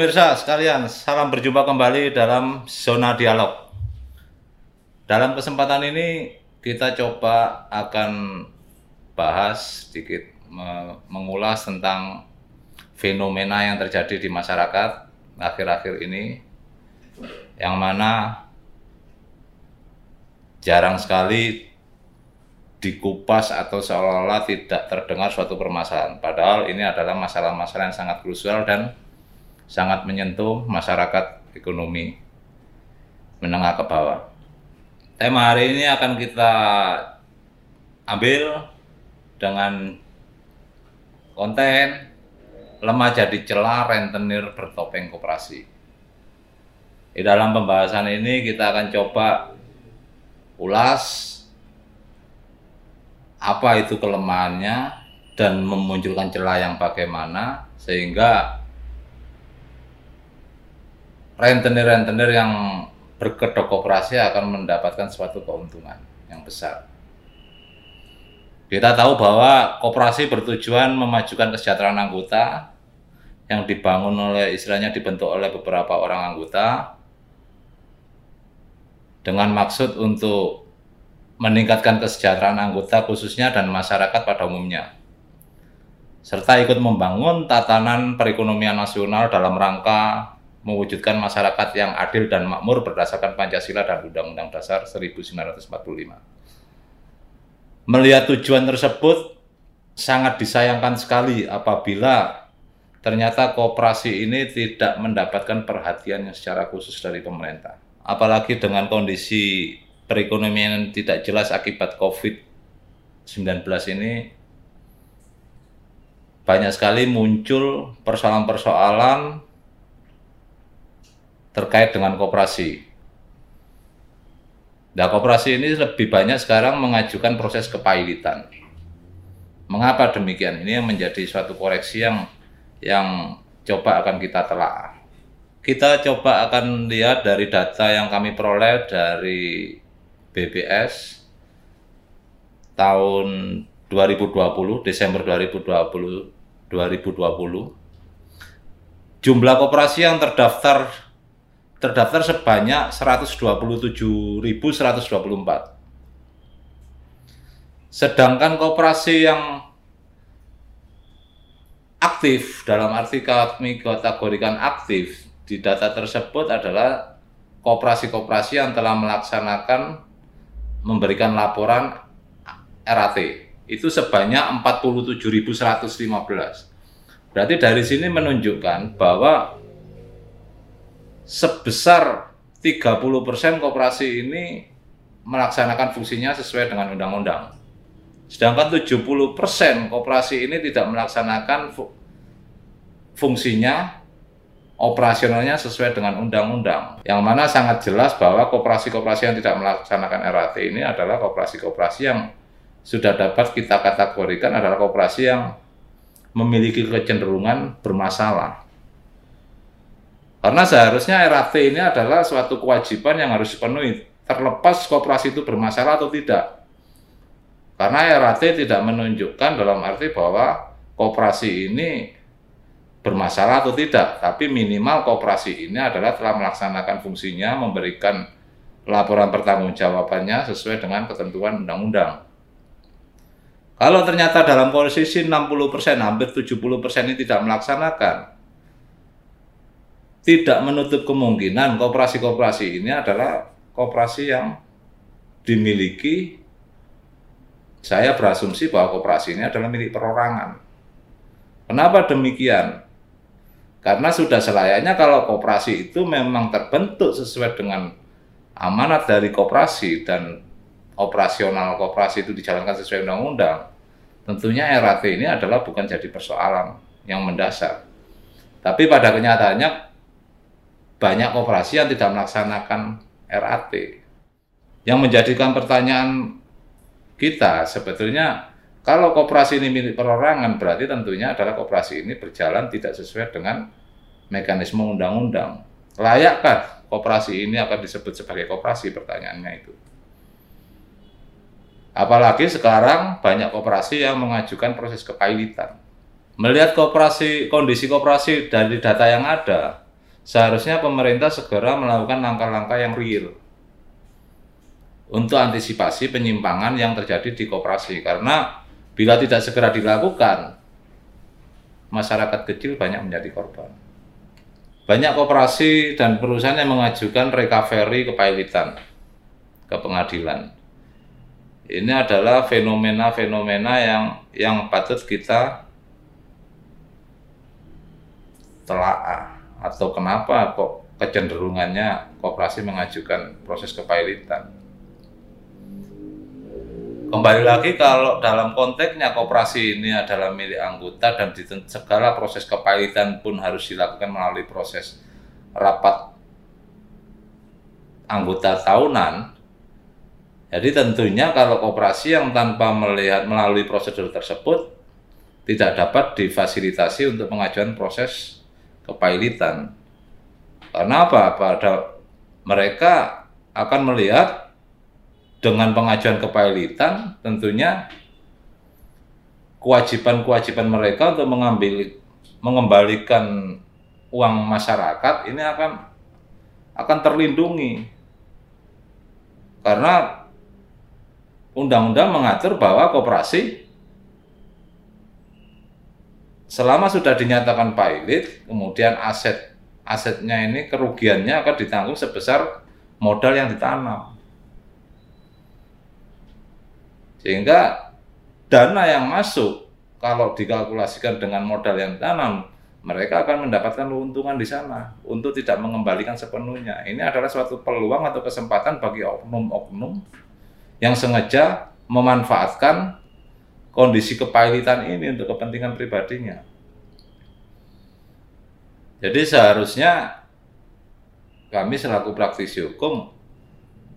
Pemirsa sekalian, salam berjumpa kembali dalam Zona Dialog. Dalam kesempatan ini kita coba akan bahas sedikit mengulas tentang fenomena yang terjadi di masyarakat akhir-akhir ini yang mana jarang sekali dikupas atau seolah-olah tidak terdengar suatu permasalahan. Padahal ini adalah masalah-masalah yang sangat krusial dan sangat menyentuh masyarakat ekonomi menengah ke bawah. Tema hari ini akan kita ambil dengan konten lemah jadi celah rentenir bertopeng koperasi. Di dalam pembahasan ini kita akan coba ulas apa itu kelemahannya dan memunculkan celah yang bagaimana sehingga rentenir-rentenir yang berkedok koperasi akan mendapatkan suatu keuntungan yang besar. Kita tahu bahwa koperasi bertujuan memajukan kesejahteraan anggota yang dibangun oleh istilahnya dibentuk oleh beberapa orang anggota dengan maksud untuk meningkatkan kesejahteraan anggota khususnya dan masyarakat pada umumnya serta ikut membangun tatanan perekonomian nasional dalam rangka mewujudkan masyarakat yang adil dan makmur berdasarkan Pancasila dan Undang-Undang Dasar 1945. Melihat tujuan tersebut sangat disayangkan sekali apabila ternyata kooperasi ini tidak mendapatkan perhatian yang secara khusus dari pemerintah. Apalagi dengan kondisi perekonomian yang tidak jelas akibat COVID-19 ini banyak sekali muncul persoalan-persoalan terkait dengan koperasi. Nah, koperasi ini lebih banyak sekarang mengajukan proses kepailitan. Mengapa demikian? Ini yang menjadi suatu koreksi yang yang coba akan kita telah. Kita coba akan lihat dari data yang kami peroleh dari BBS tahun 2020 Desember 2020 2020 jumlah koperasi yang terdaftar terdaftar sebanyak 127.124. Sedangkan koperasi yang aktif dalam arti kami kategorikan aktif di data tersebut adalah koperasi-koperasi yang telah melaksanakan memberikan laporan RAT itu sebanyak 47.115. Berarti dari sini menunjukkan bahwa sebesar 30% koperasi ini melaksanakan fungsinya sesuai dengan undang-undang. Sedangkan 70% koperasi ini tidak melaksanakan fungsinya operasionalnya sesuai dengan undang-undang. Yang mana sangat jelas bahwa koperasi-koperasi yang tidak melaksanakan RAT ini adalah koperasi-koperasi yang sudah dapat kita kategorikan adalah koperasi yang memiliki kecenderungan bermasalah. Karena seharusnya RAT ini adalah suatu kewajiban yang harus dipenuhi, terlepas kooperasi itu bermasalah atau tidak. Karena RAT tidak menunjukkan dalam arti bahwa kooperasi ini bermasalah atau tidak, tapi minimal kooperasi ini adalah telah melaksanakan fungsinya, memberikan laporan pertanggungjawabannya sesuai dengan ketentuan undang-undang. Kalau ternyata dalam posisi 60%, hampir 70% ini tidak melaksanakan, tidak menutup kemungkinan kooperasi-kooperasi ini adalah kooperasi yang dimiliki saya berasumsi bahwa kooperasi ini adalah milik perorangan. Kenapa demikian? Karena sudah selayaknya kalau kooperasi itu memang terbentuk sesuai dengan amanat dari kooperasi dan operasional kooperasi itu dijalankan sesuai undang-undang, tentunya RAT ini adalah bukan jadi persoalan yang mendasar. Tapi pada kenyataannya banyak koperasi yang tidak melaksanakan RAT. Yang menjadikan pertanyaan kita sebetulnya kalau koperasi ini milik perorangan berarti tentunya adalah koperasi ini berjalan tidak sesuai dengan mekanisme undang-undang. Layakkah koperasi ini akan disebut sebagai koperasi? Pertanyaannya itu. Apalagi sekarang banyak koperasi yang mengajukan proses kepailitan. Melihat kooperasi kondisi kooperasi dari data yang ada, seharusnya pemerintah segera melakukan langkah-langkah yang real untuk antisipasi penyimpangan yang terjadi di kooperasi karena bila tidak segera dilakukan masyarakat kecil banyak menjadi korban. Banyak kooperasi dan perusahaan yang mengajukan recovery kepailitan ke pengadilan. Ini adalah fenomena-fenomena yang yang patut kita telaah atau kenapa kok kecenderungannya kooperasi mengajukan proses kepailitan. Kembali lagi kalau dalam konteksnya kooperasi ini adalah milik anggota dan segala proses kepailitan pun harus dilakukan melalui proses rapat anggota tahunan. Jadi tentunya kalau kooperasi yang tanpa melihat melalui prosedur tersebut tidak dapat difasilitasi untuk pengajuan proses kepailitan. Karena apa? Pada mereka akan melihat dengan pengajuan kepailitan tentunya kewajiban-kewajiban mereka untuk mengambil mengembalikan uang masyarakat ini akan akan terlindungi karena undang-undang mengatur bahwa koperasi selama sudah dinyatakan pilot, kemudian aset asetnya ini kerugiannya akan ditanggung sebesar modal yang ditanam. Sehingga dana yang masuk kalau dikalkulasikan dengan modal yang ditanam, mereka akan mendapatkan keuntungan di sana untuk tidak mengembalikan sepenuhnya. Ini adalah suatu peluang atau kesempatan bagi oknum-oknum yang sengaja memanfaatkan kondisi kepailitan ini untuk kepentingan pribadinya. Jadi seharusnya kami selaku praktisi hukum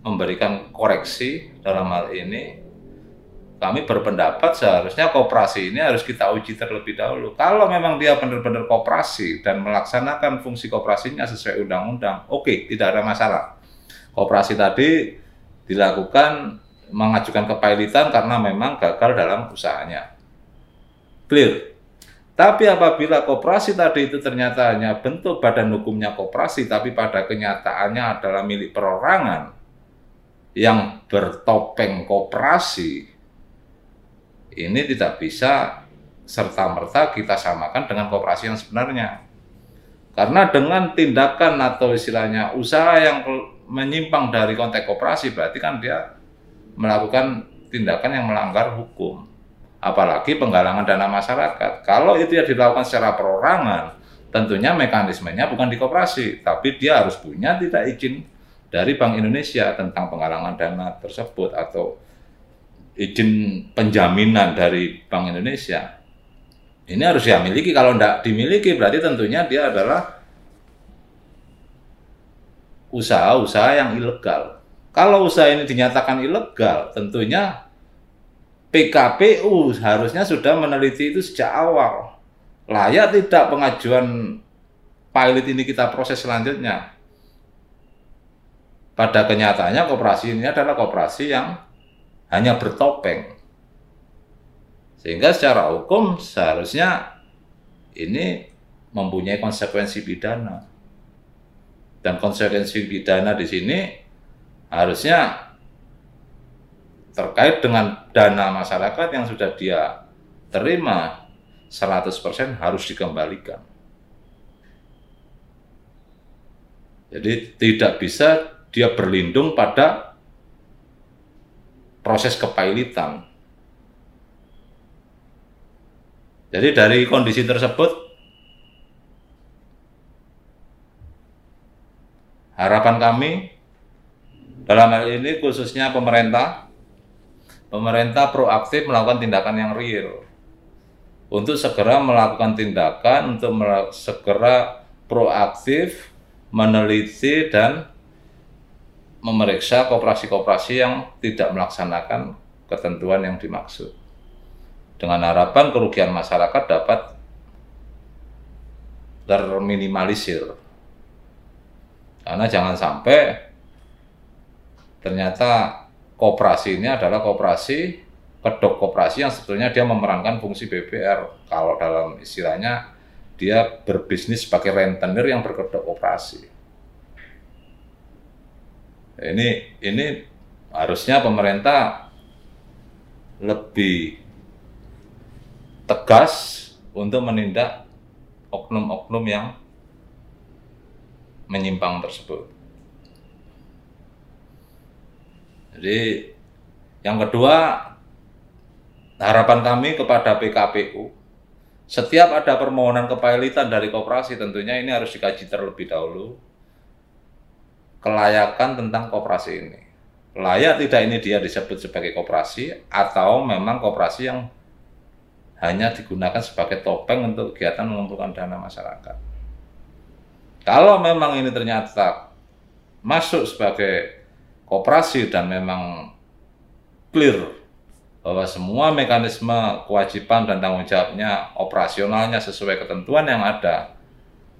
memberikan koreksi dalam hal ini. Kami berpendapat seharusnya kooperasi ini harus kita uji terlebih dahulu. Kalau memang dia benar-benar kooperasi dan melaksanakan fungsi kooperasinya sesuai undang-undang, oke, okay, tidak ada masalah. Kooperasi tadi dilakukan mengajukan kepailitan karena memang gagal dalam usahanya. Clear. Tapi apabila koperasi tadi itu ternyata hanya bentuk badan hukumnya koperasi, tapi pada kenyataannya adalah milik perorangan yang bertopeng koperasi, ini tidak bisa serta-merta kita samakan dengan koperasi yang sebenarnya. Karena dengan tindakan atau istilahnya usaha yang menyimpang dari konteks koperasi, berarti kan dia melakukan tindakan yang melanggar hukum. Apalagi penggalangan dana masyarakat. Kalau itu ya dilakukan secara perorangan, tentunya mekanismenya bukan di koperasi, tapi dia harus punya tidak izin dari Bank Indonesia tentang penggalangan dana tersebut atau izin penjaminan dari Bank Indonesia. Ini harus dia miliki. Kalau tidak dimiliki, berarti tentunya dia adalah usaha-usaha yang ilegal. Kalau usaha ini dinyatakan ilegal, tentunya PKPU harusnya sudah meneliti itu sejak awal. Layak tidak pengajuan pilot ini kita proses selanjutnya. Pada kenyataannya kooperasi ini adalah kooperasi yang hanya bertopeng. Sehingga secara hukum seharusnya ini mempunyai konsekuensi pidana. Dan konsekuensi pidana di sini harusnya terkait dengan dana masyarakat yang sudah dia terima 100% harus dikembalikan. Jadi tidak bisa dia berlindung pada proses kepailitan. Jadi dari kondisi tersebut harapan kami dalam hal ini khususnya pemerintah, pemerintah proaktif melakukan tindakan yang real untuk segera melakukan tindakan untuk segera proaktif meneliti dan memeriksa kooperasi-kooperasi yang tidak melaksanakan ketentuan yang dimaksud. Dengan harapan kerugian masyarakat dapat terminimalisir. Karena jangan sampai ternyata kooperasi ini adalah kooperasi kedok koperasi yang sebetulnya dia memerankan fungsi BPR. Kalau dalam istilahnya dia berbisnis sebagai rentenir yang berkedok koperasi. Ini ini harusnya pemerintah lebih tegas untuk menindak oknum-oknum yang menyimpang tersebut. Jadi yang kedua harapan kami kepada PKPU, setiap ada permohonan kepailitan dari koperasi tentunya ini harus dikaji terlebih dahulu kelayakan tentang koperasi ini. Layak tidak ini dia disebut sebagai koperasi atau memang koperasi yang hanya digunakan sebagai topeng untuk kegiatan mengumpulkan dana masyarakat. Kalau memang ini ternyata masuk sebagai koperasi dan memang clear bahwa semua mekanisme kewajiban dan tanggung jawabnya operasionalnya sesuai ketentuan yang ada,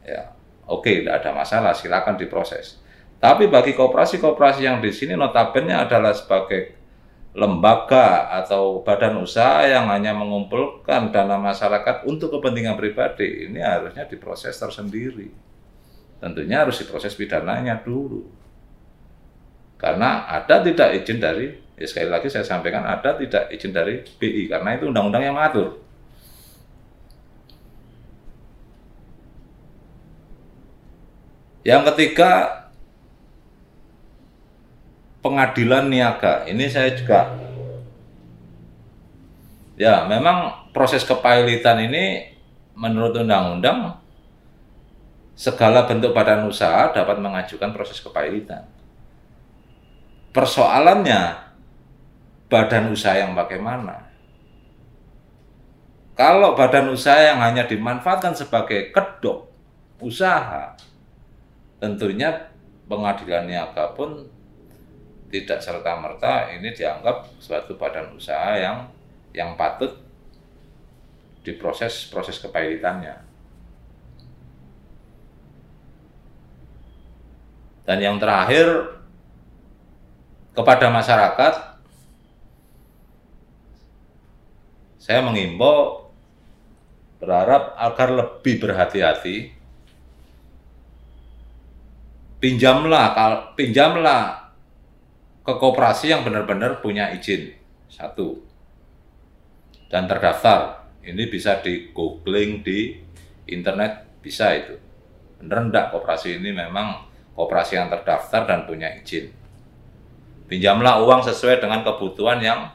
ya oke, okay, tidak ada masalah, silakan diproses. Tapi bagi kooperasi-kooperasi yang di sini notabene adalah sebagai lembaga atau badan usaha yang hanya mengumpulkan dana masyarakat untuk kepentingan pribadi, ini harusnya diproses tersendiri. Tentunya harus diproses pidananya dulu. Karena ada tidak izin dari Ya sekali lagi saya sampaikan ada tidak izin dari BI karena itu undang-undang yang mengatur. Yang ketiga pengadilan niaga. Ini saya juga ya memang proses kepailitan ini menurut undang-undang segala bentuk badan usaha dapat mengajukan proses kepailitan. Persoalannya badan usaha yang bagaimana. Kalau badan usaha yang hanya dimanfaatkan sebagai kedok usaha, tentunya pengadilan niaga pun tidak serta merta ini dianggap suatu badan usaha yang yang patut diproses proses kepailitannya. Dan yang terakhir kepada masyarakat saya mengimbau berharap agar lebih berhati-hati. Pinjamlah pinjamlah ke koperasi yang benar-benar punya izin. Satu. Dan terdaftar. Ini bisa di googling di internet bisa itu. Benar enggak koperasi ini? Memang koperasi yang terdaftar dan punya izin pinjamlah uang sesuai dengan kebutuhan yang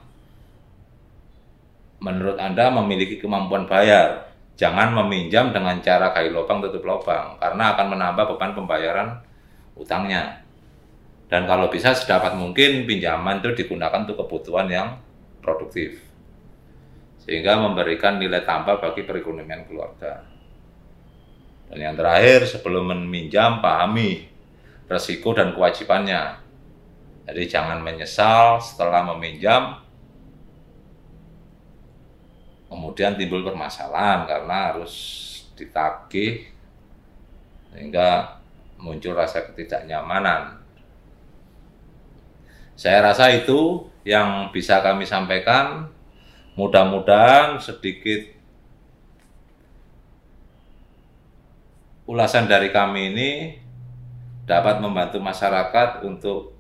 menurut Anda memiliki kemampuan bayar. Jangan meminjam dengan cara kayu lubang tutup lubang, karena akan menambah beban pembayaran utangnya. Dan kalau bisa sedapat mungkin pinjaman itu digunakan untuk kebutuhan yang produktif. Sehingga memberikan nilai tambah bagi perekonomian keluarga. Dan yang terakhir, sebelum meminjam, pahami resiko dan kewajibannya. Jadi jangan menyesal setelah meminjam, kemudian timbul permasalahan karena harus ditagih sehingga muncul rasa ketidaknyamanan. Saya rasa itu yang bisa kami sampaikan. Mudah-mudahan sedikit ulasan dari kami ini dapat membantu masyarakat untuk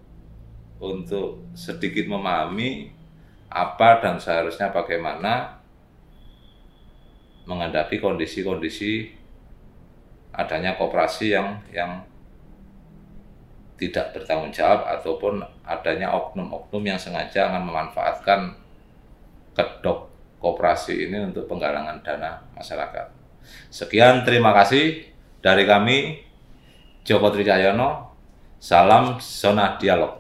untuk sedikit memahami apa dan seharusnya bagaimana menghadapi kondisi-kondisi adanya kooperasi yang yang tidak bertanggung jawab ataupun adanya oknum-oknum yang sengaja akan memanfaatkan kedok kooperasi ini untuk penggalangan dana masyarakat. Sekian terima kasih dari kami Joko Tricahyono. Salam Zona Dialog.